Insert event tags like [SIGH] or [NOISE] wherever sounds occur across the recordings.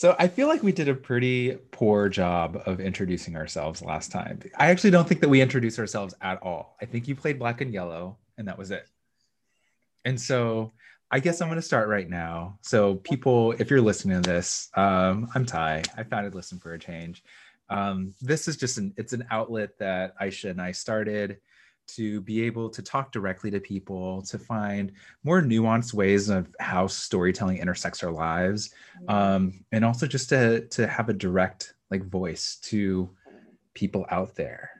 So I feel like we did a pretty poor job of introducing ourselves last time. I actually don't think that we introduced ourselves at all. I think you played black and yellow, and that was it. And so I guess I'm going to start right now. So people, if you're listening to this, um, I'm Thai. I founded Listen for a Change. Um, this is just an it's an outlet that Ayasha and I started to be able to talk directly to people, to find more nuanced ways of how storytelling intersects our lives, mm-hmm. um, and also just to to have a direct like voice to people out there.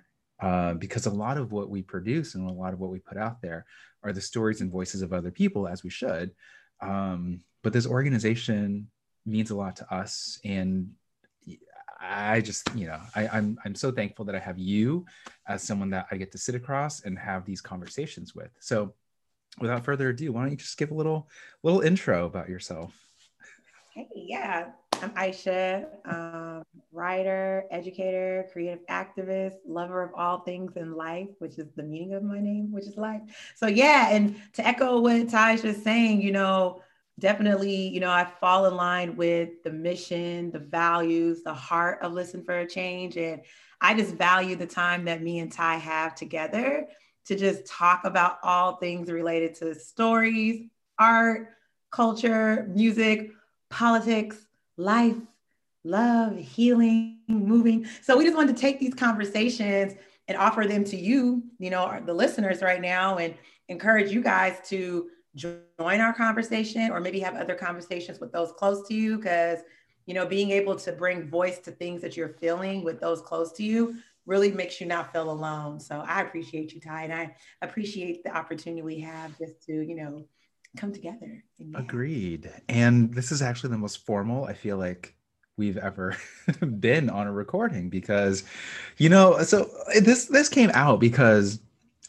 Uh, because a lot of what we produce and a lot of what we put out there are the stories and voices of other people, as we should. Um, but this organization means a lot to us, and I just, you know, I, am I'm, I'm so thankful that I have you as someone that I get to sit across and have these conversations with. So, without further ado, why don't you just give a little little intro about yourself? Hey, yeah, I'm Ayasha, um, writer, educator, creative activist, lover of all things in life, which is the meaning of my name, which is life. So yeah, and to echo what Thai's just saying, you know, definitely, you know, I fall in line with the mission, the values, the heart of Listen for a Change. And I just value the time that me and Thai have together to just talk about all things related to stories, art, culture, music, politics, life, love, healing, moving. So we just wanted to take these conversations and offer them to you, you know, the listeners right now, and encourage you guys to join our conversation or maybe have other conversations with those close to you because you know being able to bring voice to things that you're feeling with those close to you really makes you not feel alone. So i appreciate you Thai and i appreciate the opportunity we have just to you know come together agreed. And this is actually the most formal i feel like we've ever [LAUGHS] been on a recording because you know so this this came out because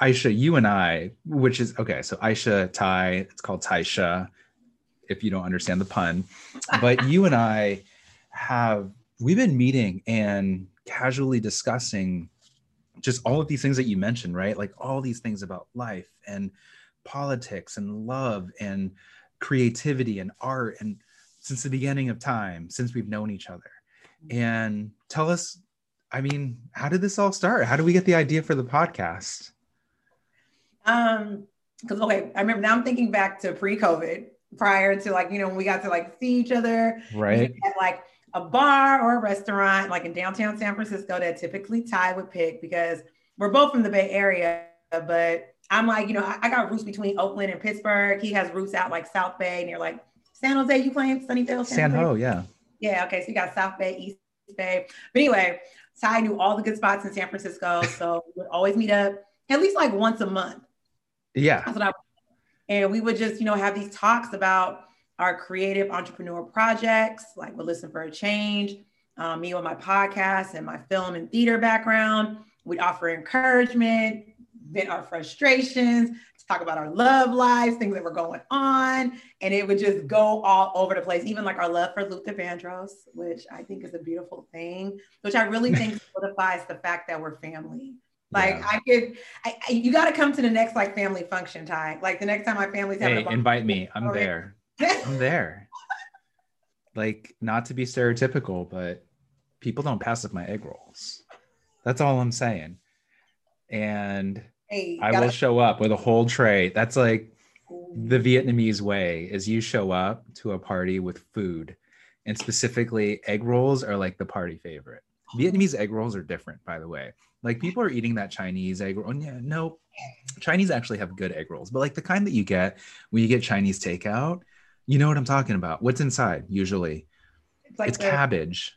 Ayasha, you and I, which is okay. So Ayasha, Thai, it's called Thai-Sha, if you don't understand the pun. [LAUGHS] But you and I have we've been meeting and casually discussing just all of these things that you mentioned, right? Like all these things about life and politics and love and creativity and art and since the beginning of time, since we've known each other. And tell us, I mean, how did this all start? How did we get the idea for the podcast? Um, because okay, I remember now I'm thinking back to pre-COVID, prior to like, you know, when we got to like see each other. Right. At like a bar or a restaurant like in downtown San Francisco that typically Thai would pick because we're both from the Bay Area, but I'm like, you know, I, I got roots between Oakland and Pittsburgh. He has roots out like South Bay near like San Jose. You playing Sunnyvale? San, San Ho, yeah. Yeah. Okay. So you got South Bay, East Bay. But anyway, Thai knew all the good spots in San Francisco. So we would always meet up at least like once a month. Yeah. That's what I and we would just, you know, have these talks about our creative entrepreneur projects, like we Listen for a Change, um, me with my podcast and my film and theater background. We'd offer encouragement, vent our frustrations, talk about our love lives, things that were going on. And it would just go all over the place, even like our love for Luther Vandross, which I think is a beautiful thing, which I really think [LAUGHS] solidifies the fact that we're family. Like yeah. I could, I, I, you got to come to the next like family function time. Like the next time my family's having hey, invite me. [LAUGHS] I'm there. [LAUGHS] I'm there. Like not to be stereotypical, but people don't pass up my egg rolls. That's all I'm saying. And hey, I gotta- will show up with a whole tray. That's like the Vietnamese way is you show up to a party with food and specifically egg rolls are like the party favorite. Vietnamese egg rolls are different, by the way. Like people are eating that Chinese egg roll. Yeah, no, Chinese actually have good egg rolls, but like the kind that you get when you get Chinese takeout, you know what I'm talking about. What's inside usually? It's, like it's the, cabbage.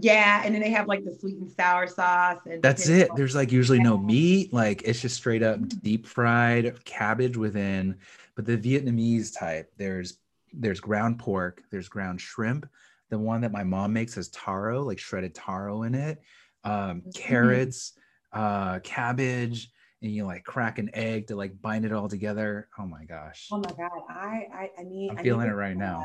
Yeah, and then they have like the sweet and sour sauce. And that's it. There's like usually no meat. Like it's just straight up mm. deep fried cabbage within. But the Vietnamese type, there's there's ground pork, there's ground shrimp, the one that my mom makes has taro, like shredded taro in it, um, mm-hmm. carrots, uh, cabbage, and you like crack an egg to like bind it all together. Oh my gosh. Oh my god, I I, I need. I'm I feeling need it right now.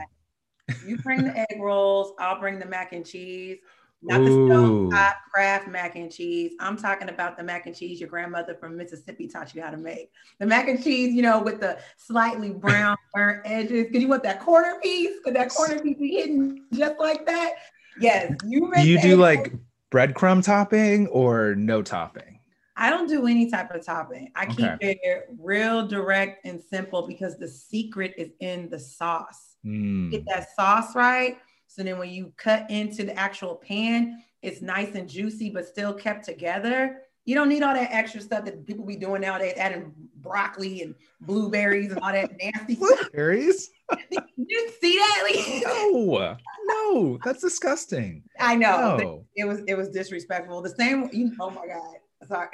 You bring the [LAUGHS] egg rolls. I'll bring the mac and cheese. not the stovetop Kraft mac and cheese. I'm talking about the mac and cheese your grandmother from Mississippi taught you how to make. The mac and cheese, you know, with the slightly [LAUGHS] brown burnt edges. Because you want that corner piece, Could that corner piece be hidden just like that. Yes, you. You do like breadcrumb topping or no topping? I don't do any type of topping. I okay. keep it real direct and simple because the secret is in the sauce. Mm. Get that sauce right so then when you cut into the actual pan, it's nice and juicy, but still kept together. You don't need all that extra stuff that people be doing nowadays, adding broccoli and blueberries and all that nasty blueberries. [LAUGHS] you see that? [LAUGHS] no, no, that's disgusting. I know. No. It was it was disrespectful. The same. You, oh my god. Sorry.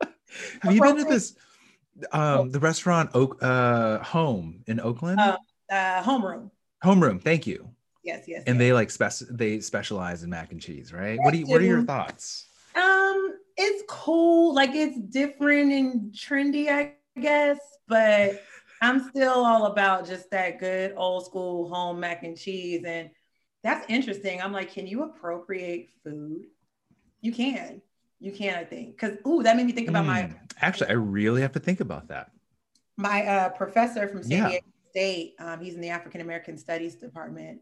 [LAUGHS] Have you been to this um the restaurant Oak uh home in Oakland? Uh, uh homeroom. Homeroom, thank you yes, yes. And yes. they like spec they specialize in mac and cheese, right? what do you what are your thoughts? Um, it's cool, like it's different and trendy, I guess, but I'm still all about just that good old school home mac and cheese. And that's interesting. I'm like, can you appropriate food? You can. You can, I think. Because ooh, that made me think about mm, my actually, I really have to think about that. My uh, professor from San yeah. Diego State, um, he's in the African American Studies department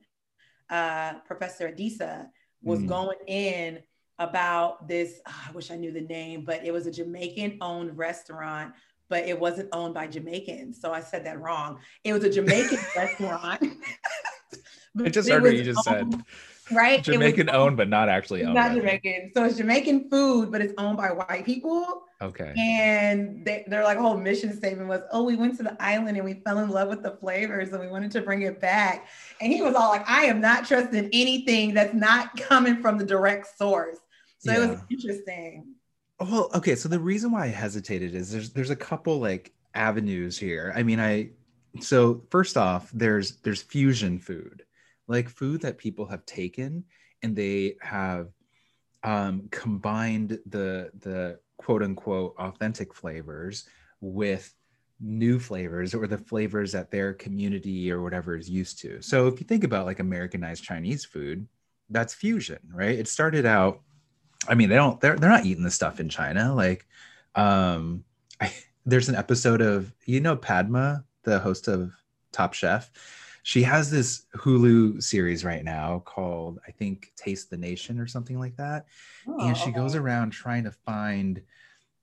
uh, Professor Adisa was mm. going in about this. Oh, I wish I knew the name, but it was a Jamaican owned restaurant, but it wasn't owned by Jamaicans. So I said that wrong. It was a Jamaican [LAUGHS] restaurant. it just heard what you just owned, said right? Jamaican owned, but not actually owned. Not Jamaican. So it's Jamaican food, but it's owned by white people. Okay. And they, their like whole mission statement was, oh, we went to the island and we fell in love with the flavors and we wanted to bring it back. And he was all like, I am not trusting anything that's not coming from the direct source. So yeah. it was interesting. Well, okay. So the reason why I hesitated is there's there's a couple like avenues here. I mean, I so first off, there's there's fusion food like food that people have taken and they have um, combined the the quote unquote authentic flavors with new flavors or the flavors that their community or whatever is used to. So if you think about like Americanized Chinese food, that's fusion, right? It started out, I mean, they don't they're they're not eating the stuff in China. Like um I, there's an episode of you know Padma, the host of Top Chef she has this Hulu series right now called I think Taste the Nation or something like that. Oh, and she okay. goes around trying to find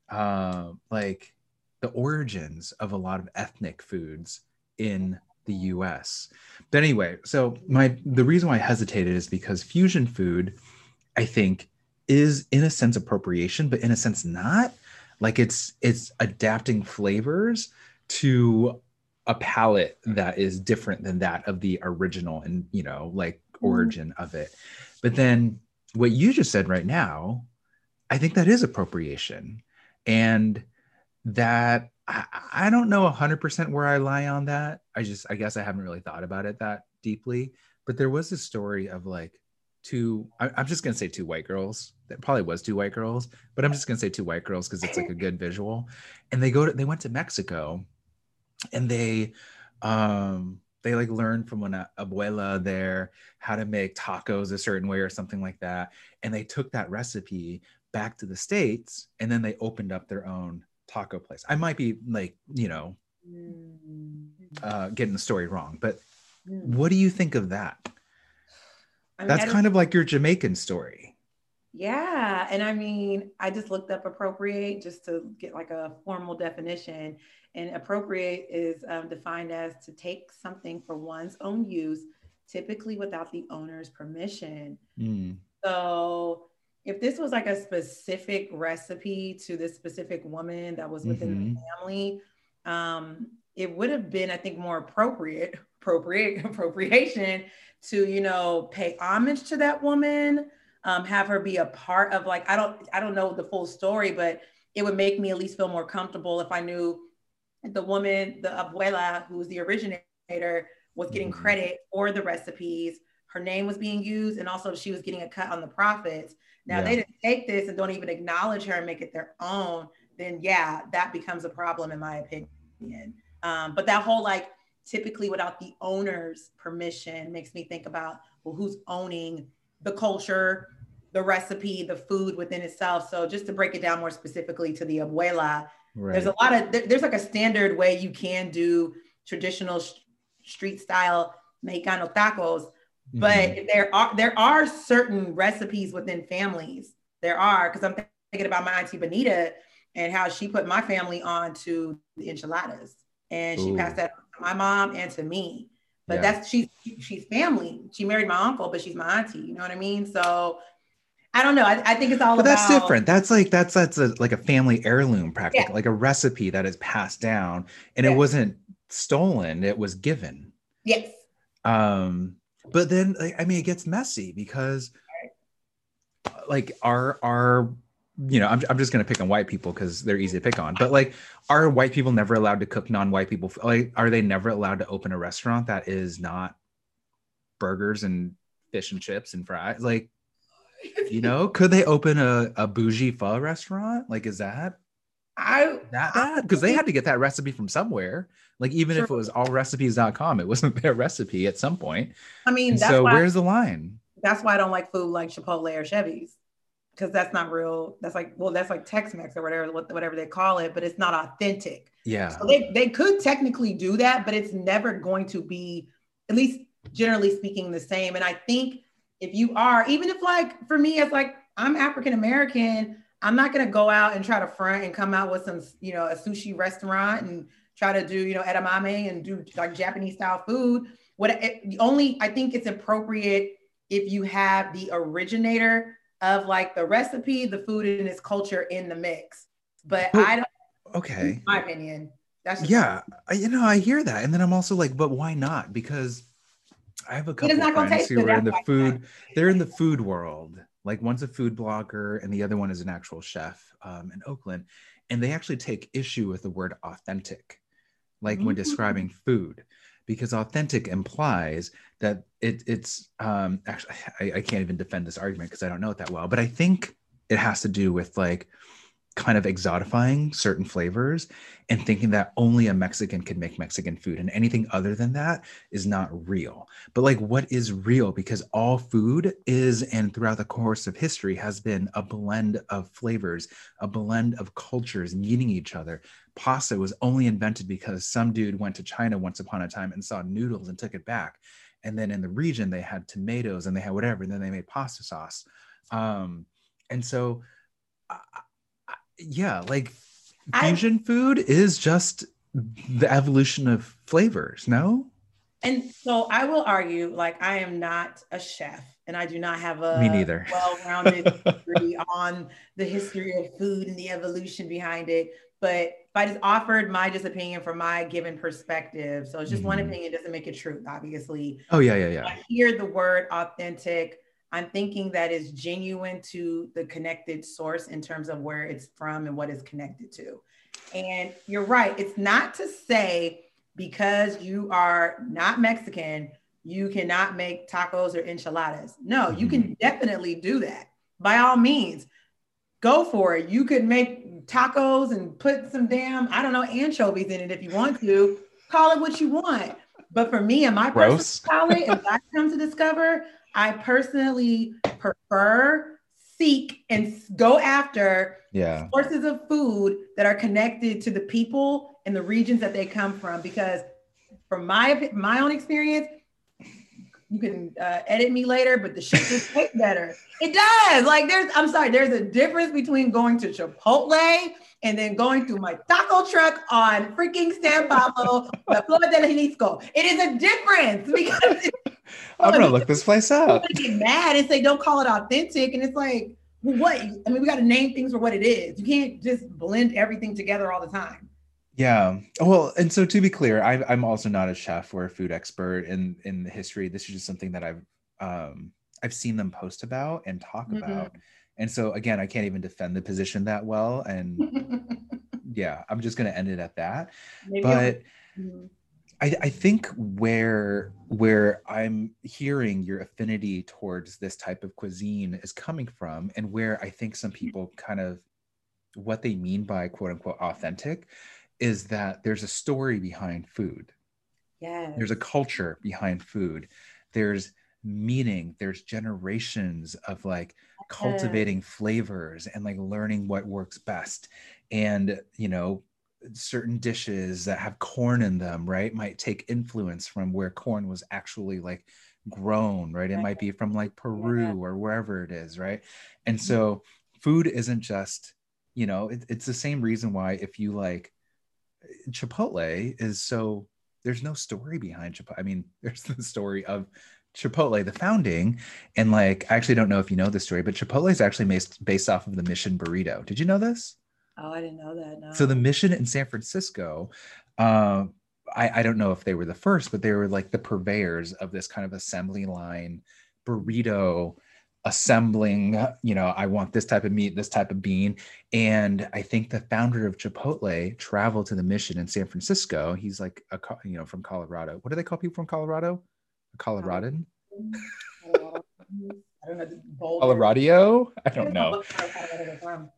uh, like the origins of a lot of ethnic foods in the US. But anyway, so my the reason why I hesitated is because fusion food, I think, is in a sense appropriation, but in a sense not. Like it's it's adapting flavors to a palette that is different than that of the original and you know like mm-hmm. origin mm. of it but then what you just said right now i think that is appropriation and that I, I don't know 100% where i lie on that i just i guess i haven't really thought about it that deeply but there was a story of like two I, i'm just going to say two white girls. That probably was two white girls but i'm just going to say two white girls because it's like a [LAUGHS] good visual. And they go to they went to mexico and they um they like learned from an abuela there how to make tacos a certain way or something like that and they took that recipe back to the states and then they opened up their own taco place. I might be like you know mm. uh, getting the story wrong but what do you think of that I mean, that's kind of like your jamaican story yeah and i mean i just looked up appropriate just to get like a formal definition and appropriate is um, defined as to take something for one's own use, typically without the owner's permission. Mm. So if this was like a specific recipe to this specific woman that was within mm-hmm. the family, um, it would have been, I think, more appropriate, appropriate [LAUGHS] appropriation to, you know, pay homage to that woman, um, have her be a part of like, I don't, I don't know the full story, but it would make me at least feel more comfortable if I knew the woman, the abuela, who was the originator, was getting mm-hmm. credit for the recipes. Her name was being used, and also she was getting a cut on the profits. Now yeah. they didn't take this and don't even acknowledge her and make it their own. Then yeah, that becomes a problem in my opinion. Um, but that whole like typically without the owner's permission makes me think about well, who's owning the culture the recipe, the food within itself. So just to break it down more specifically to the abuela, right. there's a lot of there's like a standard way you can do traditional sh- street style Mexicano tacos, but mm-hmm. there are there are certain recipes within families. There are because I'm thinking about my auntie Benita and how she put my family on to the enchiladas, and she Ooh. passed that my mom and to me. But yeah. that's she's she's family. She married my uncle, but she's my auntie. You know what I mean? So I don't know. I, I think it's all. But about, that's different. That's like that's that's a, like a family heirloom, practically, yeah. like a recipe that is passed down, and yeah. it wasn't stolen; it was given. Yes. Um, but then like, I mean, it gets messy because, like, our our you know, I'm, I'm just going to pick on white people because they're easy to pick on. But like, are white people never allowed to cook non-white people? Like, are they never allowed to open a restaurant that is not burgers and fish and chips and fries? Like, you know, [LAUGHS] could they open a, a bougie pho restaurant? Like, is that I that bad? Because they had to get that recipe from somewhere. Like, even sure. if it was allrecipes.com, it wasn't [LAUGHS] their recipe at some point. I mean, so where's I, the line? That's why I don't like food like Chipotle or Chevy's because that's not real. That's like, well, that's like Tex-Mex or whatever, whatever they call it, but it's not authentic. Yeah. So they, they could technically do that, but it's never going to be, at least generally speaking, the same. And I think if you are, even if like for me, it's like I'm African American, I'm not gonna go out and try to front and come out with some, you know, a sushi restaurant and try to do, you know, edamame and do like Japanese style food. What it, only I think it's appropriate if you have the originator of like the recipe, the food, and its culture in the mix. But well, I don't. Okay. my opinion. That's yeah. I, you know, I hear that, and then I'm also like, but why not? Because I have a couple of friends who are in the food. They're in the food world. Like one's a food blogger, and the other one is an actual chef um, in Oakland, and they actually take issue with the word authentic, like when describing food because authentic implies that it, it's um, actually [SIGHS] I, I can't even defend this argument because I don't know it that well, but I think it has to do with like kind of exotifying certain flavors and thinking that only a Mexican can make Mexican food and anything other than that is not real. But like what is real because all food is and throughout the course of history has been a blend of flavors, a blend of cultures meeting each other. Pasta was only invented because some dude went to China once upon a time and saw noodles and took it back. And then in the region they had tomatoes and they had whatever and then they made pasta sauce. Um and so yeah, like fusion I, food is just the evolution of flavors, no? And so I will argue, like I am not a chef and I do not have a Me neither. [LAUGHS] well-rounded degree on the history of food and the evolution behind it. But if I just offered my just opinion from my given perspective, so it's just mm-hmm. one opinion doesn't make it true, obviously. Oh yeah, yeah, yeah. I hear the word authentic I'm thinking that is genuine to the connected source in terms of where it's from and what it's connected to. And you're right. It's not to say because you are not Mexican, you cannot make tacos or enchiladas. No, you can mm-hmm. definitely do that. By all means, go for it. You could make tacos and put some damn, I don't know, anchovies in it if you want to. Call it what you want. But for me and my Gross. personal palate, as I come to discover, I personally prefer seek and go after yeah. sources of food that are connected to the people and the regions that they come from because from my my own experience you can uh, edit me later but the shit just tastes [LAUGHS] better it does like there's i'm sorry there's a difference between going to chipotle and then going through my taco truck on freaking san pablo [LAUGHS] the flor del jalisco it is a difference [LAUGHS] because I'm gonna look this place up. Get mad and say don't call it authentic, and it's like, what? I mean, we got to name things for what it is. You can't just blend everything together all the time. Yeah. Well, and so to be clear, I, I'm also not a chef or a food expert in in the history. This is just something that I've um, I've seen them post about and talk mm-hmm. about. And so again, I can't even defend the position that well. And [LAUGHS] yeah, I'm just gonna end it at that. Maybe but. Mm-hmm. I, I think where where I'm hearing your affinity towards this type of cuisine is coming from, and where I think some [LAUGHS] people kind of what they mean by quote unquote authentic is that there's a story behind food. Yeah. There's a culture behind food. There's meaning there's generations of like cultivating flavors and like learning what works best and you know certain dishes that have corn in them right might take influence from where corn was actually like grown right it might be from like peru yeah. or wherever it is right and mm-hmm. so food isn't just you know it, it's the same reason why if you like chipotle is so there's no story behind chipotle i mean [LAUGHS] there's the story of Chipotle, the founding, and like I actually don't know if you know this story, but Chipotle is actually based based off of the Mission burrito. Did you know this? Oh, I didn't know that. No. So the Mission in San Francisco, uh, I, I don't know if they were the first, but they were like the purveyors of this kind of assembly line burrito assembling you know i want this type of meat this type of bean and i think the founder of chipotle traveled to the mission in san francisco he's like a you know from colorado what do they call people from colorado Coloradan? I don't know. Colorado? I don't know.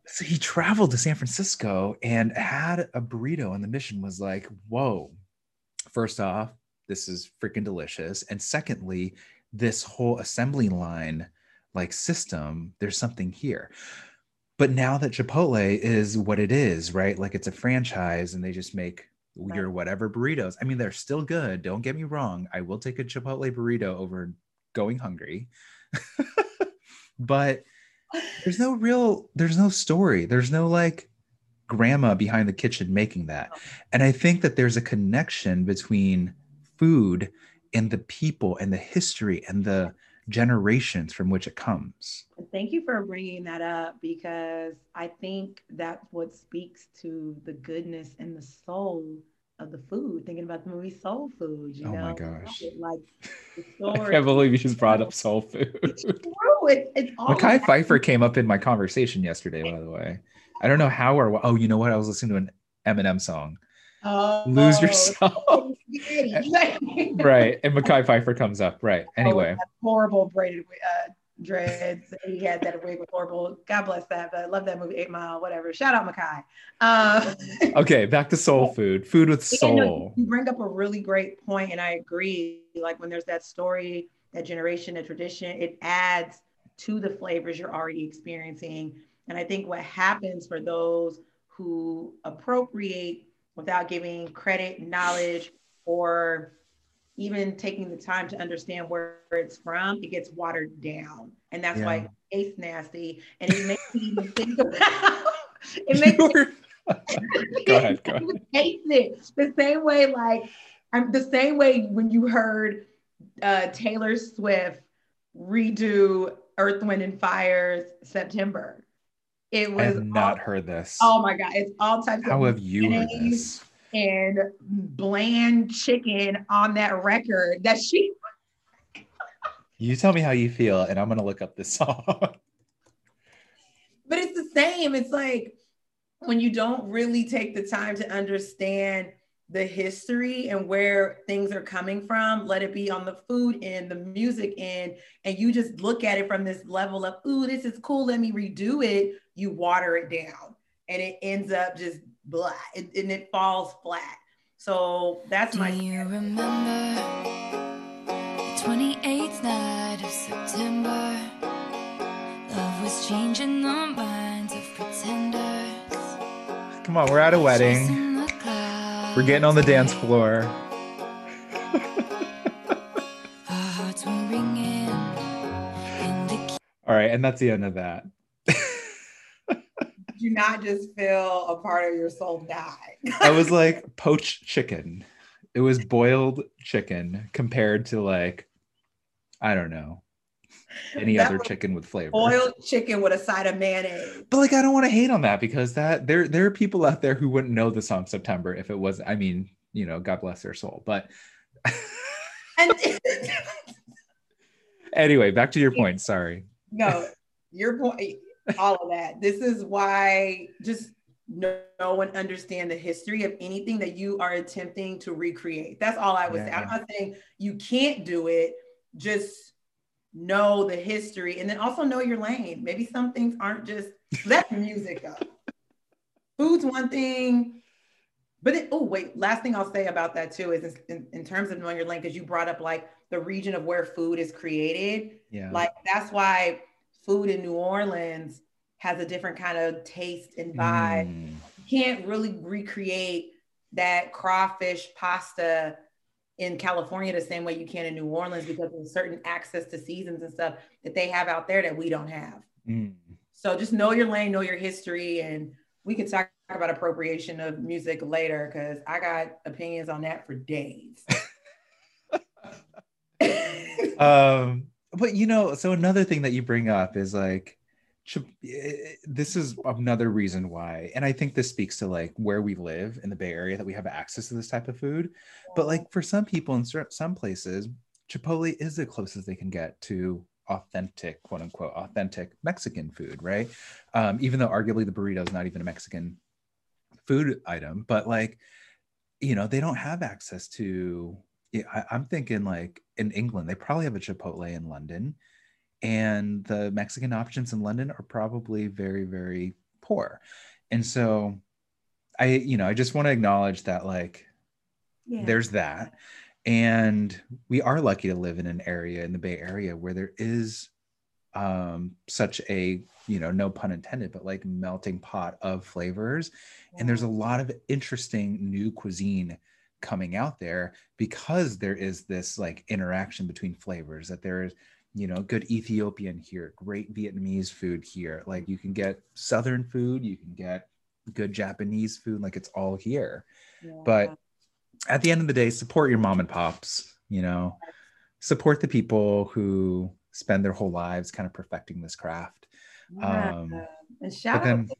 So he traveled to San Francisco and had a burrito, and the mission was like, whoa, first off, this is freaking delicious. And secondly, this whole assembly line like system, there's something here. But now that Chipotle is what it is, right? Like it's a franchise and they just make your whatever burritos. I mean, they're still good. Don't get me wrong. I will take a Chipotle burrito over going hungry. [LAUGHS] but there's no real, there's no story. There's no like grandma behind the kitchen making that. And I think that there's a connection between food and the people and the history and the generations from which it comes. Thank you for bringing that up because I think that's what speaks to the goodness and the soul of the food. Thinking about the movie Soul Food. You oh know? my gosh! Like the [LAUGHS] story. I can't believe you just brought up Soul Food. [LAUGHS] It's true. It, it's all Mekhi Phifer came up in my conversation yesterday. By the way, I don't know how or oh, you know what? I was listening to an Eminem song. Oh, lose yourself. [LAUGHS] [LAUGHS] right. And Mekhi Phifer comes up. Right. Oh, anyway. Oh, horrible braided uh, dreads. he had that wig was horrible. God bless that. But I love that movie, Eight Mile, whatever. Shout out Mackay. Um, [LAUGHS] okay, back to soul food. Food with soul. you bring up a really great point, and I agree. Like when there's that story, that generation, that tradition, it adds to the flavors you're already experiencing. And I think what happens for those who appropriate without giving credit, knowledge, or even taking the time to understand where it's from, it gets watered down. And that's yeah. why it tastes nasty. And it makes me even think [LAUGHS] about [LAUGHS] it makes me, [LAUGHS] go ahead, go ahead. taste it the same way, like I'm the same way when you heard uh, Taylor Swift redo Earth, Wind, and Fire's September. It was I have not all, heard this. Oh my god, it's all types How of have you heard this? And bland chicken on that record that she You tell me how you feel and I'm gonna look up this [LAUGHS] song. but it's the same. It's like when you don't really take the time to understand the history and where things are coming from, let it be on the food end, the music end, and you just look at it from this level of, ooh, this is cool, let me redo it, you water it down and it ends up just blah, it, and it falls flat. So that's Do my. Do you remember the 28th night of September? Love was changing the minds of pretenders. Come on, we're at a wedding. We're getting on the dance floor. All right, and that's the end of that. [LAUGHS] Do not just feel a part of your soul die. I was like poached chicken. It was boiled chicken compared to like, I don't know, any that other chicken with flavor. Boiled chicken with a side of mayonnaise. But like I don't want to hate on that because that there there are people out there who wouldn't know the song September if it was I mean, you know, God bless their soul. But [LAUGHS] and anyway, back to your point. Sorry. No, your point all of that. This is why just know and understand the history of anything that you are attempting to recreate. That's all I would yeah. say. I'm not saying you can't do it. Just know the history and then also know your lane. Maybe some things aren't just let [LAUGHS] music up. Food's one thing, but it, oh wait, last thing I'll say about that too is in, in terms of knowing your lane, because you brought up like the region of where food is created. Yeah. Like that's why food in New Orleans has a different kind of taste and vibe. Mm. You can't really recreate that crawfish pasta in California the same way you can in New Orleans because there's certain access to seasons and stuff that they have out there that we don't have. Mm. So just know your lane, know your history, and we can talk about appropriation of music later because I got opinions on that for days. [LAUGHS] [LAUGHS] um but you know so another thing that you bring up is like this is another reason why and i think this speaks to like where we live in the bay area that we have access to this type of food but like for some people in some places chipotle is the closest they can get to authentic quote unquote authentic mexican food right? Um, even though arguably the burrito is not even a mexican food item but like you know they don't have access to I, i'm thinking like in england they probably have a chipotle in london and the mexican options in london are probably very very poor. And so i you know i just want to acknowledge that like Yeah. there's that. And we are lucky to live in an area in the bay area where there is um such a you know no pun intended but like melting pot of flavors. And there's a lot of interesting new cuisine coming out there because there is this like interaction between flavors that there is you know good ethiopian here great vietnamese food here like you can get southern food you can get good japanese food like it's all here Yeah. but at the end of the day support your mom and pops you know support the people who spend their whole lives kind of perfecting this craft Yeah. um, and shout but out. to-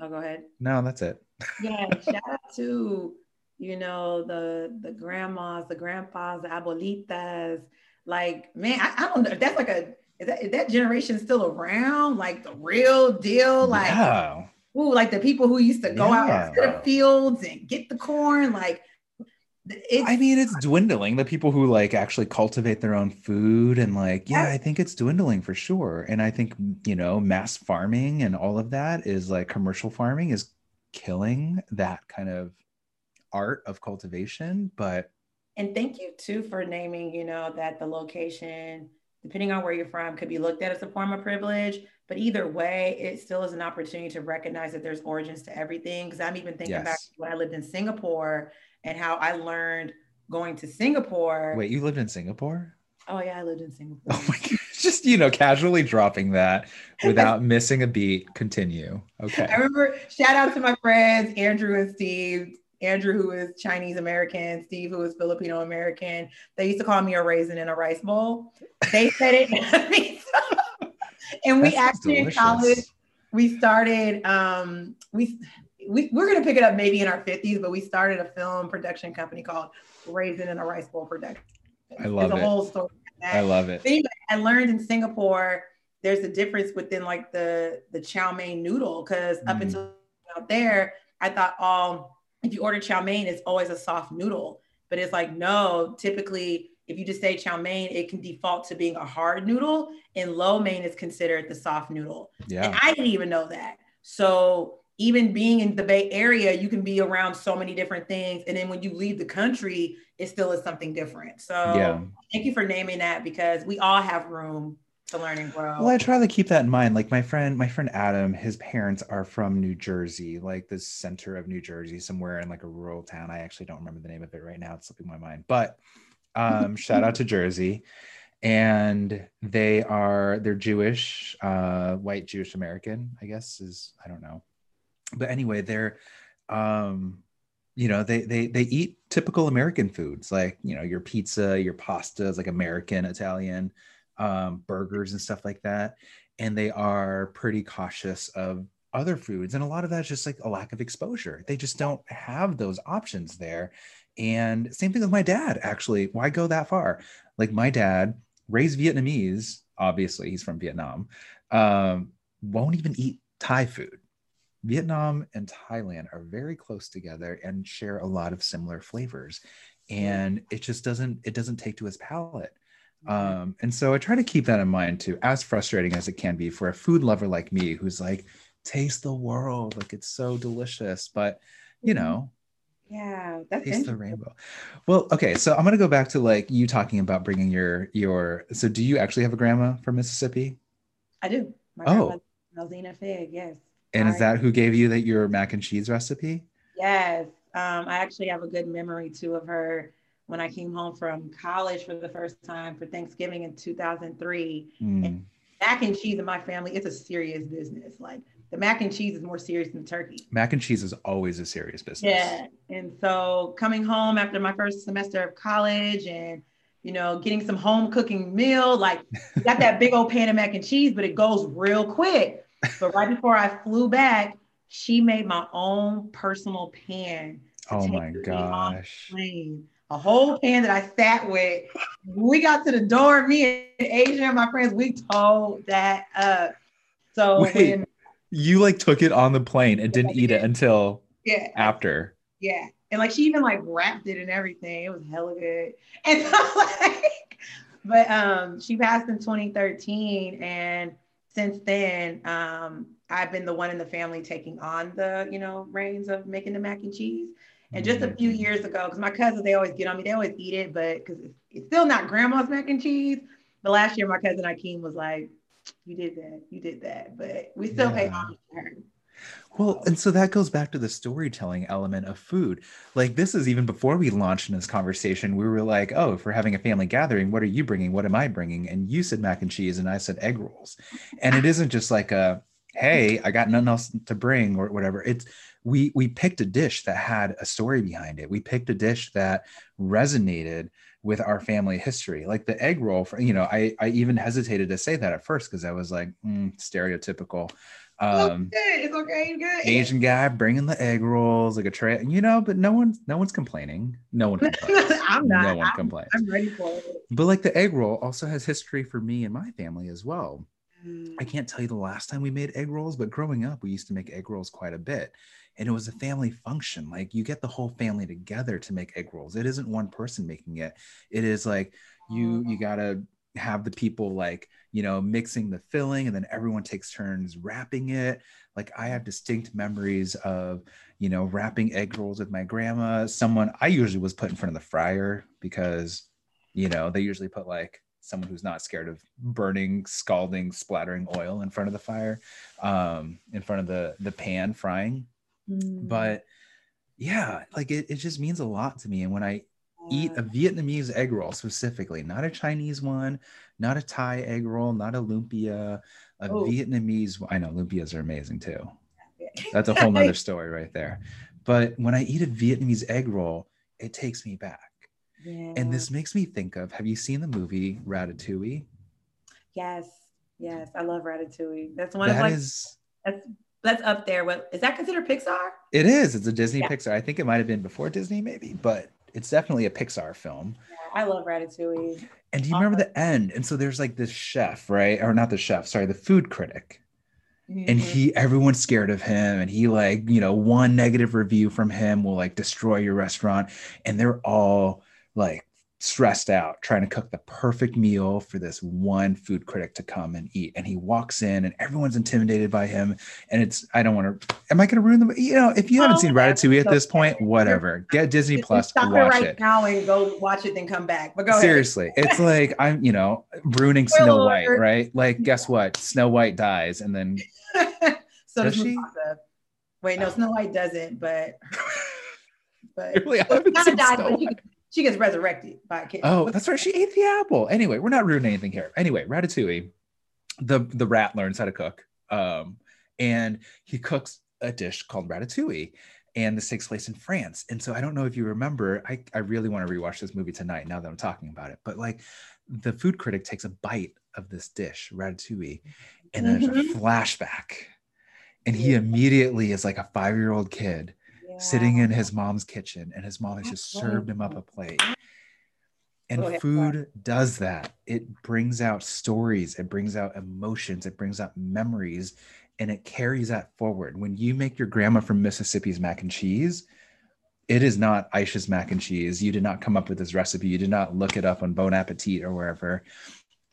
oh, go ahead. no that's it [LAUGHS] Yeah, shout out to you know the the grandmas, the grandpas, the abuelitas. Like, man, I, I don't know. if That's like a is that, is that generation still around? Like the real deal? Like, yeah ooh, like the people who used to go out Yeah. to the fields and get the corn. Like, it's I mean, it's dwindling. The people who like actually cultivate their own food and like, yeah, I think it's dwindling for sure. And I think, you know, mass farming and all of that is like commercial farming is killing that kind of art of cultivation. But And thank you too for naming, you know, that the location, depending on where you're from, could be looked at as a form of privilege. But either way, it still is an opportunity to recognize that there's origins to everything. Because I'm even thinking back Yes. to when I lived in Singapore and how I learned going to Singapore. wait, you lived in Singapore? Oh yeah, I lived in Singapore. Oh my God. [LAUGHS] Just, you know, casually dropping that without missing a beat. Continue. Okay. I remember shout out to my friends Andrew and Steve. Andrew, who is Chinese American, Steve, who is Filipino American. They used to call me a raisin in a rice bowl. They said it. [LAUGHS] [LAUGHS] and we actually in college, we started um we we, we're gonna pick it up maybe in our 50s, but we started a film production company called Raisin in a Rice Bowl Production. I love There's a whole story. I love it. Anyway, I learned in Singapore there's a difference within like the the chow mein noodle because up Mm. until out there, I thought oh if you order chow mein, it's always a soft noodle. But it's like no, typically if you just say chow mein, it can default to being a hard noodle, and lo mein is considered the soft noodle. And Yeah. I didn't even know that. So even being in the Bay Area, you can be around so many different things. And then when you leave the country, it still is something different. So Yeah. thank you for naming that because we all have room to learn and grow. Well, I try to keep that in mind. Like my friend, my friend Adam, his parents are from New Jersey, like the center of New Jersey, somewhere in like a rural town. I actually don't remember the name of it right now. It's slipping my mind. But um, shout out to Jersey. And they are they're Jewish, uh, white Jewish American, I guess is I don't know. But anyway, they're um you know they they they eat typical american foods like you know your pizza your pasta is like american italian um, burgers and stuff like that. And they are pretty cautious of other foods. And a lot of that's just like a lack of exposure. They just don't have those options there. And same thing with my dad, actually. Why go that far? Like my dad, raised Vietnamese, obviously, he's from Vietnam, um, won't even eat Thai food. Vietnam and Thailand are very close together and share a lot of similar flavors. And it just doesn't, it doesn't take to his palate. Um, and so I try to keep that in mind too, as frustrating as it can be for a food lover like me who's like, taste the world, like it's so delicious. But you know, Yeah, that's taste the rainbow. Well, okay, so I'm gonna go back to like you talking about bringing your your. So, do you actually have a grandma from Mississippi? I do. My oh, Melzina Fig, yes. And is that who gave you that your mac and cheese recipe? Yes. Um, I actually have a good memory too of her when I came home from college for the first time for Thanksgiving in 2003. Mm. And mac and cheese in my family, it's a serious business. Like the mac and cheese is more serious than turkey. Mac and cheese is always a serious business. Yeah. And so coming home after my first semester of college and you know, getting some home cooking meal, like [LAUGHS] got that big old pan of mac and cheese, but it goes real quick. But right before I flew back, she made my own personal pan. Oh my gosh. A whole pan that I sat with. We got to the door, me and Asia and my friends, we told that up. So Wait, when, you like took it on the plane and didn't eat it until yeah after. Yeah. And like she even like wrapped it and everything. It was hella good. [LAUGHS] And so like, but um she passed in 2013 and since then, um, I've been the one in the family taking on the, you know, reins of making the mac and cheese. And just a few mm-hmm. years ago, because my cousins, they always get on me, they always eat it, but because it's, it's, still not grandma's mac and cheese. But last year, my cousin Akeem was like, you did that, you did that. But we still yeah. pay homage to her. Well, and so that goes back to the storytelling element of food. Like this is even before we launched in this conversation, we were like, "Oh, if we're having a family gathering, what are you bringing? What am I bringing?" And you said mac and cheese, and I said egg rolls. And it isn't just like a, "Hey, I got nothing else to bring" or whatever. It's we we picked a dish that had a story behind it. We picked a dish that resonated with our family history like the egg roll for you know i i even hesitated to say that at first because i was like mm, stereotypical um, it's okay. Good. Asian guy bringing the egg rolls like a tray, you know, but no one's no one's complaining. No one [LAUGHS] complains. I'm not. No one I'm, complains. I'm ready for it. But like the egg roll also has history for me and my family as well. Mm. I can't tell you the last time we made egg rolls, but growing up, we used to make egg rolls quite a bit. And it was a family function. Like you get the whole family together to make egg rolls. It isn't one person making it. It is like you you gotta have the people like you know mixing the filling and then everyone takes turns wrapping it like i have distinct memories of you know wrapping egg rolls with my grandma someone i usually was put in front of the fryer because you know they usually put like someone who's not scared of burning scalding splattering oil in front of the fire um in front of the the pan frying mm. but yeah like it, it just means a lot to me and when i eat a Vietnamese egg roll specifically, not a Chinese one, not a Thai egg roll, not a lumpia, a oh. Vietnamese. I know lumpias are amazing too. [LAUGHS] That's a whole nother story right there. But when I eat a Vietnamese egg roll, it takes me back. Yeah. And this makes me think of have you seen the movie Ratatouille? Yes. Yes. I love Ratatouille. That's one that of like, is, that's that's up there. What is that considered Pixar? It is. It's a Disney yeah. Pixar. I think it might have been before Disney, maybe, but it's definitely a Pixar film. Yeah, I love Ratatouille. And do you remember the end? And so there's like this chef, right? Or not the chef, sorry, the food critic. Mm-hmm. And he, everyone's scared of him. And he, like, you know, one negative review from him will like destroy your restaurant. And they're all like stressed out trying to cook the perfect meal for this one food critic to come and eat. And he walks in and everyone's intimidated by him. And it's i don't want to am i going to ruin the you know if you haven't oh seen ratatouille at this point [LAUGHS] whatever. Get disney plus Stop watch it right it. now and go watch it then come back. But go seriously it's like i'm you know ruining snow white right? Like guess what? Snow white dies and then [LAUGHS] so does she? Wait no oh. snow white doesn't but [LAUGHS] but really, I haven't seen Snow White she gets resurrected by a kid. Oh, that's right. She ate the apple. Anyway, we're not ruining anything here. Anyway, Ratatouille, the the rat learns how to cook, um, and he cooks a dish called Ratatouille. And this takes place in France. And so I don't know if you remember, I, I really want to rewatch this movie tonight now that I'm talking about it. But like the food critic takes a bite of this dish, Ratatouille, and then mm-hmm. there's a flashback. And he immediately is like a five year old kid sitting in his mom's kitchen and his mom has just served him up a plate. And food does that. It brings out stories, it brings out emotions, it brings out memories, and it carries that forward. When you make your grandma from Mississippi's mac and cheese, it is not Ayasha's mac and cheese. You did not come up with this recipe. You did not look it up on Bon Appetit or wherever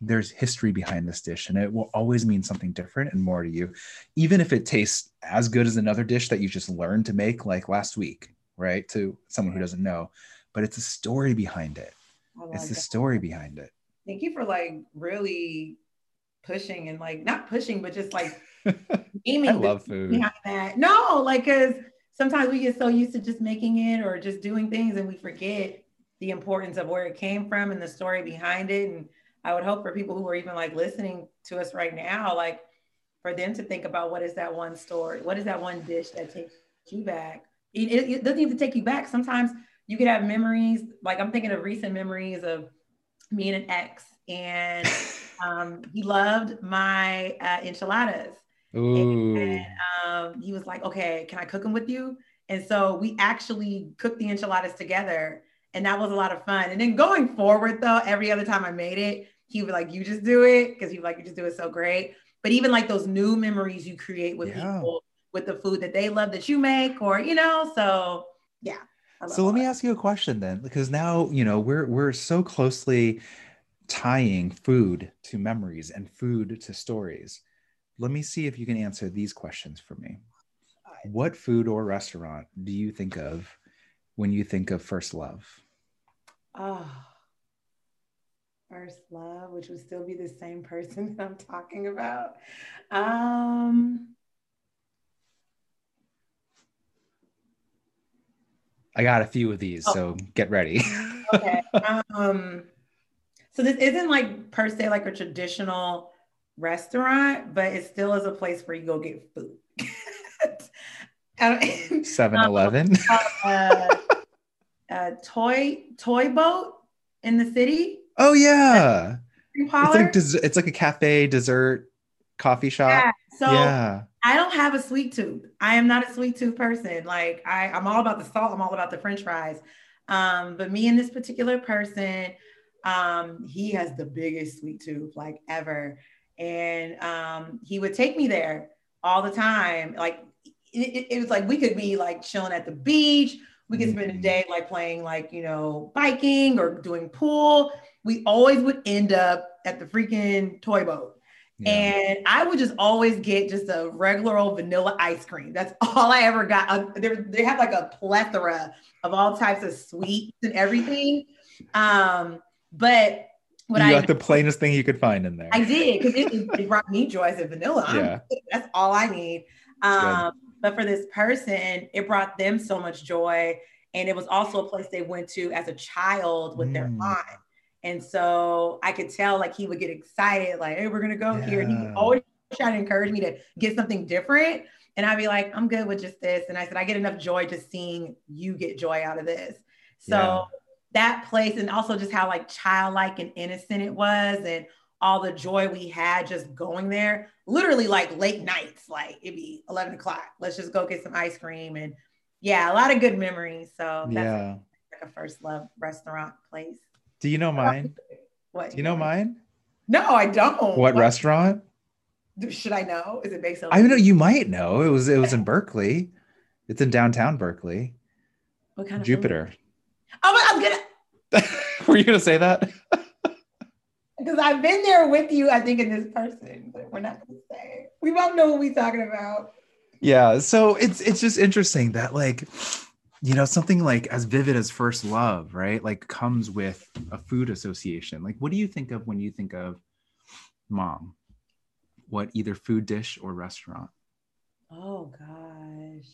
there's history behind this dish and it will always mean something different and more to you even if it tastes as good as another dish that you just learned to make like last week right? To someone who doesn't know, but it's a story behind it. It's the story behind it. Thank you for like really pushing and like not pushing, but just like [LAUGHS] aiming. I love food. Behind that. No, like because sometimes we get so used to just making it or just doing things and we forget the importance of where it came from and the story behind it. And I would hope for people who are even like listening to us right now, like for them to think about what is that one story, what is that one dish that takes you back. It, it, it doesn't even take you back. Sometimes you could have memories. Like I'm thinking of recent memories of me and an ex, and [LAUGHS] um, he loved my uh, enchiladas. Ooh. And um, he was like, "Okay, can I cook them with you?" And so we actually cooked the enchiladas together, and that was a lot of fun. And then going forward, though, every other time I made it, he would like, "You just do it," because he like, "You just do it so great." But even like those new memories you create with yeah. people with the food that they love that you make, or you know, so yeah. So let me ask you a question then, because now you know we're we're so closely tying food to memories and food to stories. Let me see if you can answer these questions for me. What food or restaurant do you think of when you think of first love? Oh, first love, which would still be the same person [LAUGHS] that I'm talking about. Um, I got a few of these, oh. so get ready. [LAUGHS] okay. Um, so this isn't like per se like a traditional restaurant, but it still is a place where you go get food. [LAUGHS] 7 Eleven. Um, uh, uh, toy toy boat in the city. Oh yeah. It's like des- it's like a cafe dessert coffee shop. Yeah. So yeah. I don't have a sweet tooth. I am not a sweet tooth person. Like I, I'm all about the salt. I'm all about the French fries. Um, but me and this particular person, um, he has the biggest sweet tooth like ever, and um, he would take me there all the time. Like it, it was like we could be like chilling at the beach. We could spend a mm-hmm. day like playing like you know biking or doing pool. We always would end up at the freaking toy boat yeah. And I would just always get just a regular old vanilla ice cream. That's [LAUGHS] all I ever got. Uh, they have like a plethora of all types of sweets and everything. Um, but what you I got the plainest thing you could find in there. I did because it, it, brought me joy as a vanilla. Yeah. That's all I need. Um, but for this person, it brought them so much joy. And it was also a place they went to as a child with mm. their aunt. And so I could tell like he would get excited, like, hey, we're gonna go yeah. here. And he always try to encourage me to get something different. And I'd be like, I'm good with just this. And I said, I get enough joy just seeing you get joy out of this. So yeah. that place, and also just how like childlike and innocent it was, and all the joy we had just going there, literally like late nights, like it'd be 11 o'clock. Let's just go get some ice cream. And yeah, a lot of good memories. So that's yeah. like a first love restaurant place. Do you know mine? What? Do you know mine? No, I don't. What, what? restaurant? Should I know? Is it based on? I know you might know. It was it was in Berkeley. It's in downtown Berkeley. What kind of Jupiter? Food? Oh, I'm gonna. [LAUGHS] Were you gonna say that? [LAUGHS] Because I've been there with you, I think, in this person, but we're not gonna say. We both know what we're talking about. Yeah, so it's it's just interesting that like you know something like as vivid as first love right like comes with a food association. Like what do you think of when you think of mom? What either food dish or restaurant? Oh gosh.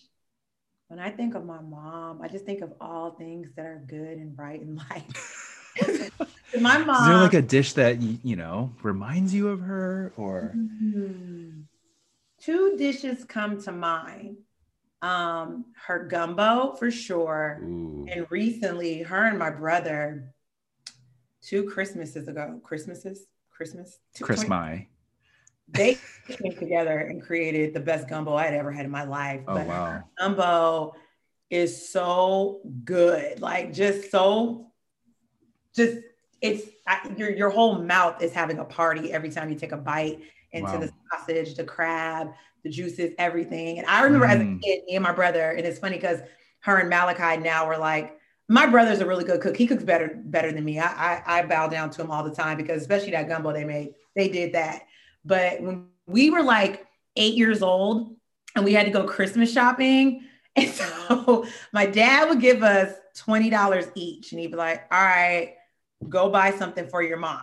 When i think of my mom i just think of all things that are good and right in life. [LAUGHS] My mom [LAUGHS] is there like a dish that you know reminds you of her or? Mm-hmm. two dishes come to mind um, her gumbo for sure. Ooh. And recently, her and my brother, two Christmases ago, Christmases, Christmas, Chris my, they came together and created the best gumbo I'd ever had in my life. Oh but wow, gumbo is so good, like just so, just it's I, your your whole mouth is having a party every time you take a bite into wow. the sausage, the crab, the juices, everything. And I remember mm. as a mm. kid, me and my brother, and it's funny because her and Malachi now were like, my brother's a really good cook. He cooks better better than me. I, I, I bow down to him all the time because especially that gumbo they made, they did that. But when we were like eight years old and we had to go Christmas shopping, [LAUGHS] And so my dad would give us $20 each and he'd be like, all right, go buy something for your mom.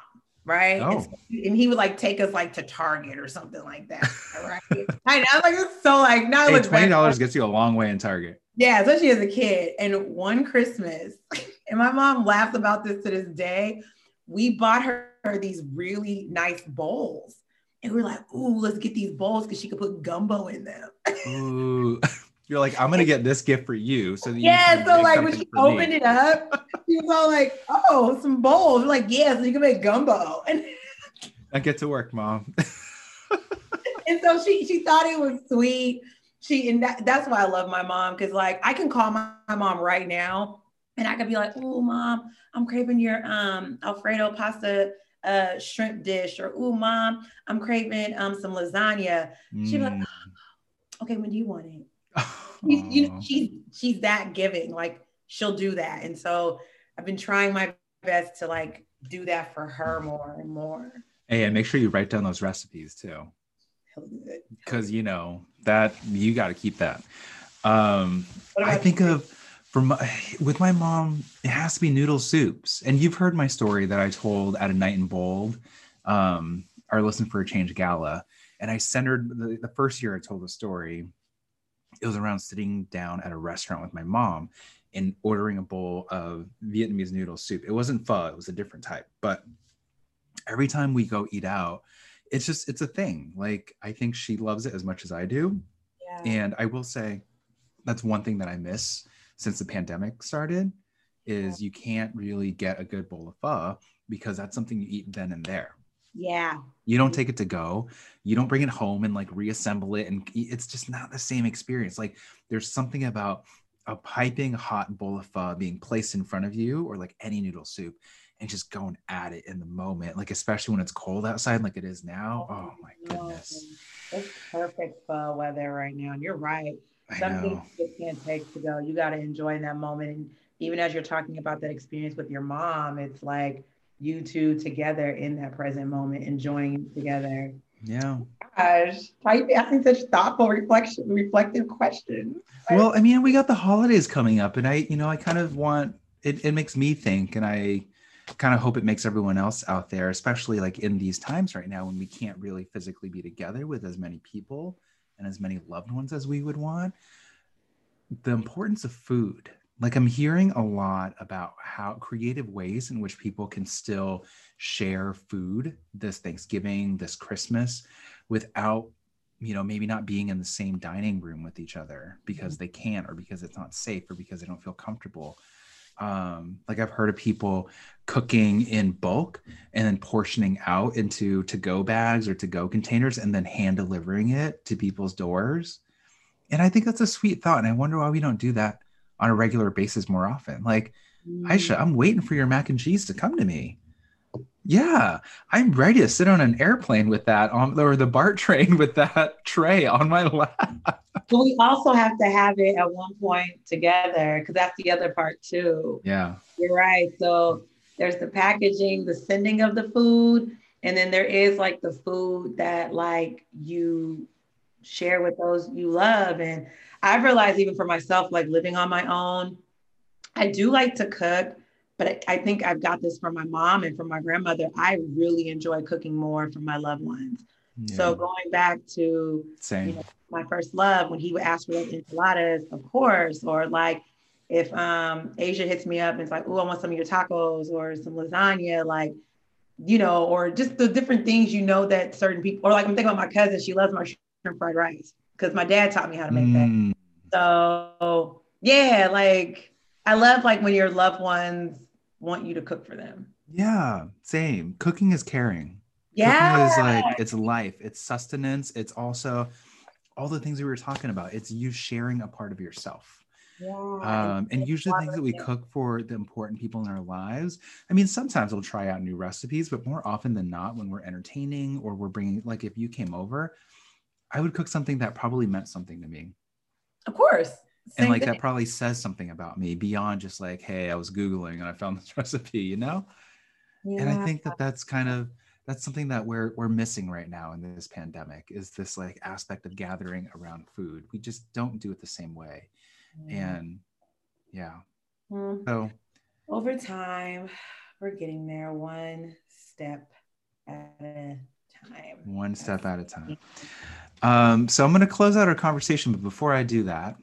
Right. Oh. And, so- and he would like take us like to Target or something like that. Right. [LAUGHS] I know. Like it's so like now Hey, twenty dollars gets you a long way in Target. Yeah, especially as a kid. And one Christmas, [LAUGHS] and my mom laughs about this to this day. We bought her, her these really nice bowls. And we are like, ooh, let's get these bowls because she could put gumbo in them. [LAUGHS] Ooh. You're like, I'm gonna get this gift for you. So that Yeah, so like when she for me." opened it up, she was all like, oh, some bowls. We're like, yeah, so you can make gumbo. [LAUGHS] And, I get to work, mom. [LAUGHS] and so she she thought it was sweet. She and that, that's why I love my mom because like I can call my, my mom right now and I could be like, oh mom, I'm craving your um Alfredo pasta uh shrimp dish, or oh mom, I'm craving um some lasagna. She'd be like, Mm. okay, when do you want it? She's, you know, she's she's that giving. Like she'll do that. And so I've been trying my best to like do that for her more and more. Hey, and make sure you write down those recipes too. Because you know that you got to keep that um i think you? of for my with my mom it has to be noodle soups and you've heard my story that i told at a night in bold um our listen for a change gala and i centered the, the first year i told the story it was around sitting down at a restaurant with my mom and ordering a bowl of vietnamese noodle soup. It wasn't pho it was a different type but every time we go eat out it's just it's a thing. Like i think she loves it as much as i do. Yeah. and i will say that's one thing that i miss since the pandemic started is you can't really get a good bowl of pho because that's something you eat then and there yeah. you don't take it to go you don't bring it home and like reassemble it and it's just not the same experience like there's something about a piping hot bowl of pho being placed in front of you or like any noodle soup and just going at it in the moment like especially when it's cold outside like it is now oh, oh my goodness It's perfect for weather right now. And you're right. Some things you just can't take to go. You got to enjoy that moment. And even as you're talking about that experience with your mom, it's like you two together in that present moment, enjoying it together. yeah Gosh, why are you asking such thoughtful, reflection, reflective questions? well i mean we got the holidays coming up and i you know i kind of want it, it makes me think and i kind of hope it makes everyone else out there especially like in these times right now when we can't really physically be together with as many people and as many loved ones as we would want the importance of food like i'm hearing a lot about how creative ways in which people can still share food this thanksgiving this christmas without you know maybe not being in the same dining room with each other because they can't or because it's not safe or because they don't feel comfortable. Um like i've heard of people cooking in bulk and then portioning out into to go bags or to go containers and then hand delivering it to people's doors. And i think that's a sweet thought and i wonder why we don't do that on a regular basis more often like Ayasha mm. i'm waiting for your mac and cheese to come to me yeah i'm ready to sit on an airplane with that on or the bart train [LAUGHS] with that tray on my lap But we also have to have it at one point together because that's the other part too. yeah You're right. So there's the packaging, the sending of the food, and then there is like the food that like you share with those you love. And I've realized even for myself, like living on my own, I do like to cook, but I, I think I've got this from my mom and from my grandmother. I really enjoy cooking more for my loved ones. So going back to you know, my first love when he would ask for those enchiladas, of course, or like if um Asia hits me up and it's like, oh, I want some of your tacos or some lasagna, like, you know, or just the different things you know that certain people, or like I'm thinking about my cousin, she loves my shrimp fried rice because my dad taught me how to make that. Mm, So yeah, like I love like when your loved ones want you to cook for them. yeah same cooking is caring Yeah. Cooking is like it's life, it's sustenance, it's also all the things we were talking about. It's you sharing a part of yourself. yeah. Um, and usually things that we cook for the important people in our lives. I mean, sometimes we'll try out new recipes, but more often than not, when we're entertaining or we're bringing, like if you came over, I would cook something that probably meant something to me. of course. and like thing. that probably says something about me beyond just like, hey, I was Googling and I found this [LAUGHS] recipe, you know? and i think that that's kind of that's something that we're we're missing right now in this pandemic is this like aspect of gathering around food we just don't do it the same way And yeah. Mm. So over time, we're getting there one step at a time. One step at a time. Um, so I'm going to close out our conversation, but before I do that,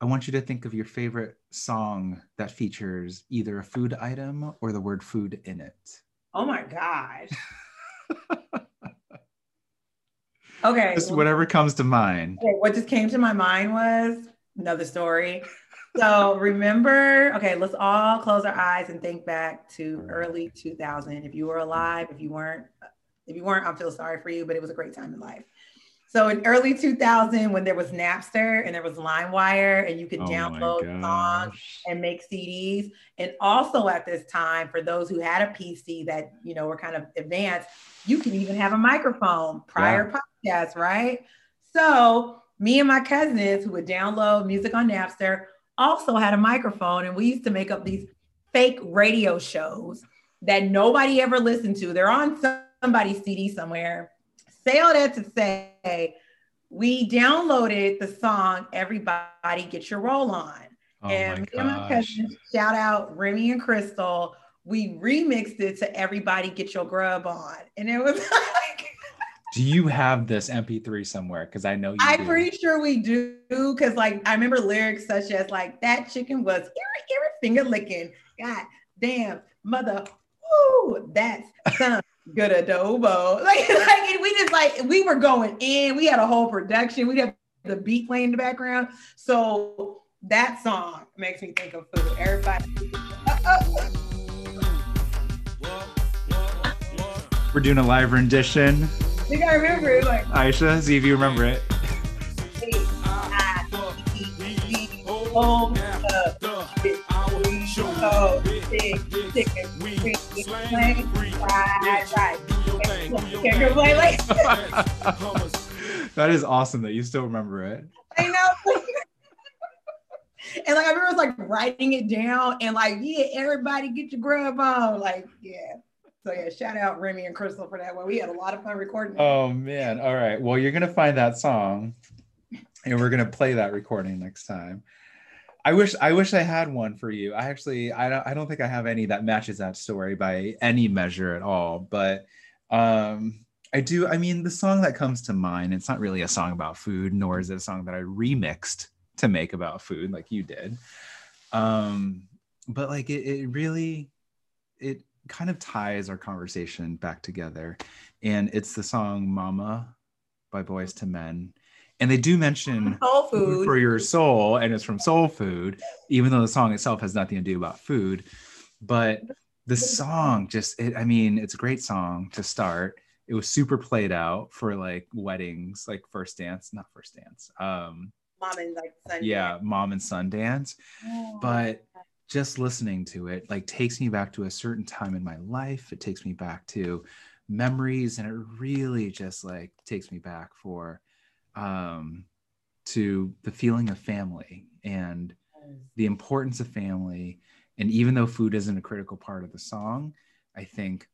I want you to think of your favorite song that features either a food item or the word food in it. Oh my God. [LAUGHS] okay. Just whatever comes to mind. Okay, what just came to my mind was another story. So remember, okay, let's all close our eyes and think back to early 2000. If you were alive, if you weren't, if you weren't, I feel sorry for you, but it was a great time in life. So in early 2000, when there was Napster and there was LimeWire, and you could Oh download songs and make CDs, and also at this time, for those who had a PC that you know were kind of advanced, you can even have a microphone. Prior podcasts, right? So me and my cousins who would download music on Napster also had a microphone, and we used to make up these fake radio shows that nobody ever listened to. They're on somebody's CD somewhere. Say all that to say, we downloaded the song "Everybody Get Your Roll On," Oh and me and my cousins, shout out Remy and Crystal, we remixed it to "Everybody Get Your Grub On," and it was [LAUGHS] like. Do you have this MP3 somewhere? Because I know you I'm do. pretty sure we do because like I remember lyrics such as like that chicken was eerie, eerie finger licking. God damn, mother, woo, that's some good adobo. [LAUGHS] Like, like we just like we were going in. We had a whole production. We had the beat playing in the background. So that song makes me think of food. Everybody. We're doing a live rendition. you gotta remember it like Ayasha, see if you remember it. home, big chicken, big plain, fried rice. Can you play like that is awesome that you still remember it. I know? [LAUGHS] and like I remember like writing it down and like, yeah, everybody get your grub on. Like, yeah. So yeah, shout out Remy and Crystal for that one. We had a lot of fun recording. Oh man. All right. Well, you're gonna find that song and we're gonna play that recording next time. I wish I wish I had one for you. I actually I don't I don't think I have any that matches that story by any measure at all. But um I do, I mean, the song that comes to mind, it's not really a song about food, nor is it a song that I remixed to make about food like you did. Um, but like it, it really it kind of ties our conversation back together. And it's the song Mama by Boyz II Men. And they do mention [LAUGHS] Soul food food. for your soul and it's from soul food even though the song itself has nothing to do about food but the song just it, i mean it's a great song to start it was super played out for like weddings like first dance not first dance um Mom and like son. yeah mom and son dance Oh. but just listening to it like takes me back to a certain time in my life it takes me back to memories and it really just like takes me back for um to the feeling of family and the importance of family. And even though food isn't a critical part of the song i think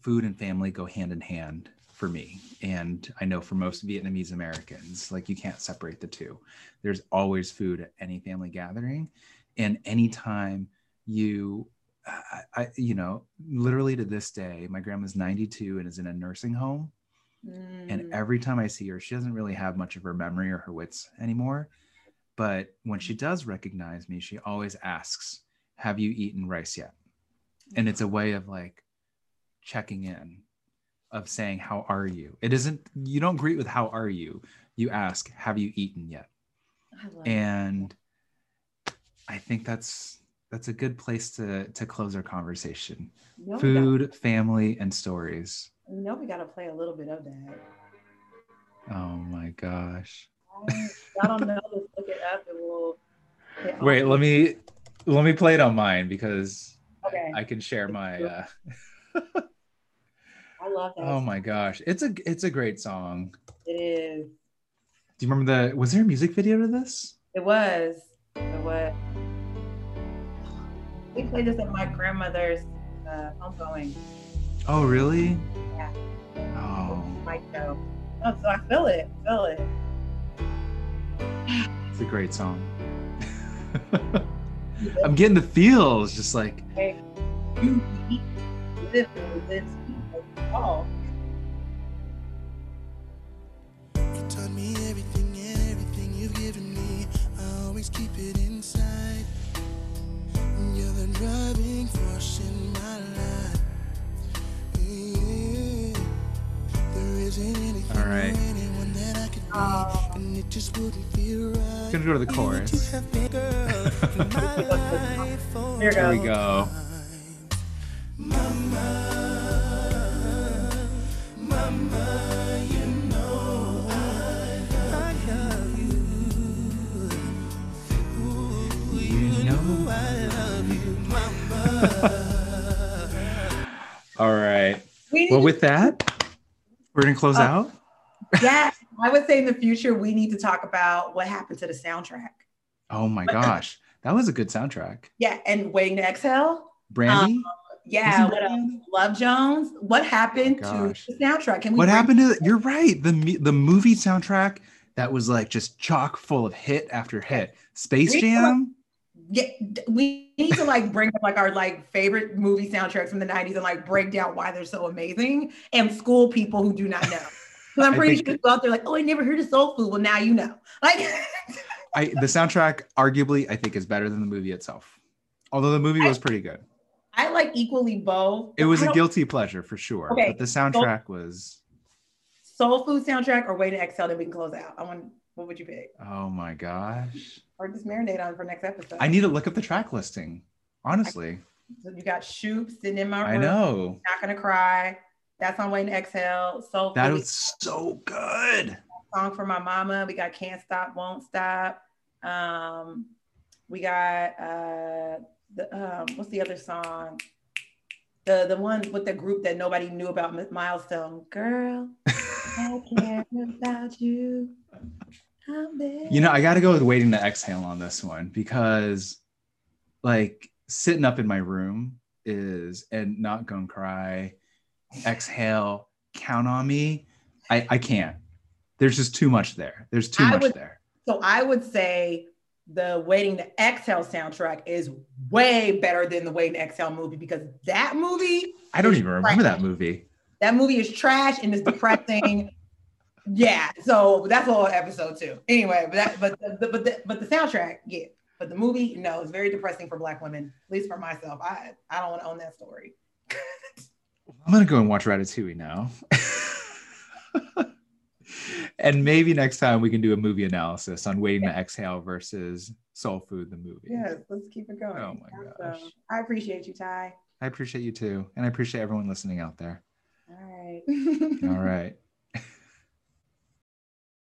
food and family go hand in hand for me. And i know for most vietnamese americans like you can't separate the two. There's always food at any family gathering. And anytime you I, I you know literally to this day my grandma's 92 and is in a nursing home and Mm. every time I see her, she doesn't really have much of her memory or her wits anymore. But when she does recognize me, she always asks, Have you eaten rice yet? And it's a way of like checking in, of saying, How are you? It isn't, you don't greet with, How are you? You ask, Have you eaten yet? I. And I think that's that's a good place to to close our conversation. You know we Food, family, and stories. You know we got to play a little bit of that. Oh my gosh. I I don't know. Let's look it up and we'll. Wait, let me let me play it on mine because Okay. I can share my uh [LAUGHS] I love that. oh my gosh. It's a it's a great song. It is. Do you remember the was there a music video to this? It was. It was. We played this at my grandmother's uh, homegoing Oh really? Yeah. Oh mic um, show. Oh, so I feel it. Feel it. [SIGHS] It's a great song. [LAUGHS] I'm getting the feels, just like You live this. Oh. You gonna go to the You chorus. have been girl in my [LAUGHS] life for Here There we go. I love you. You know. I love you, mama. All right. We Well, with that, we're gonna close Oh. out. yeah, I would say in the future we need to talk about what happened to the soundtrack. Oh my uh, gosh, that was a good soundtrack. Yeah, and waiting to exhale. Brandy, um, Yeah, what? Brandy? Love Jones. What oh happened Oh, to the soundtrack? Can we? what happened to? You're right. The the movie soundtrack that was like just chock full of hit after hit. Space We- Jam. Yeah, we need to like bring up like our like favorite movie soundtracks from the '90s and like break down why they're so amazing and school people who do not know. Because I'm pretty sure go out there like, oh, I never heard of Soul Food. Well, now you know. [LAUGHS] Like, I the soundtrack arguably I think is better than the movie itself. Although the movie was pretty good. I like equally both. It was a guilty pleasure for sure. Okay, But the soundtrack was Soul Food soundtrack or Way to Exhale that we can close out. I want. What would you pick? oh my gosh. Or just marinate on for next episode. I need to look up the track listing. Honestly. So you got Shoop sitting in my room. I know. Not gonna cry. That's on Way to Exhale. Soul That was so good. song for my mama. We got Can't Stop, Won't Stop. Um, we got uh the um what's the other song? The the one with the group that nobody knew about Mi- Milestone. Girl, I [LAUGHS] care about you. I'm. You know, I got to go with waiting to exhale on this one because, like, sitting up in my room is and not gonna cry, exhale, count on me. I I can't. There's just too much there. There's too I much would- there. so I would say the Waiting to Exhale soundtrack is way better than the Waiting to Exhale movie because that movie I don't even remember trash. that movie. That movie is trash and it's depressing. [LAUGHS] yeah, so that's a whole episode too. Anyway, but that but the, but the, but the soundtrack, yeah. But the movie, no, it's very depressing for Black women. At least for myself, I I don't want to own that story. [LAUGHS] I'm gonna go and watch Ratatouille now. and maybe next time we can do a movie analysis on waiting to exhale versus Soul Food, the movie. Yes, let's keep it going. Oh my gosh. So, I appreciate you, Thai. I appreciate you too. And I appreciate everyone listening out there. All right. All [LAUGHS] right.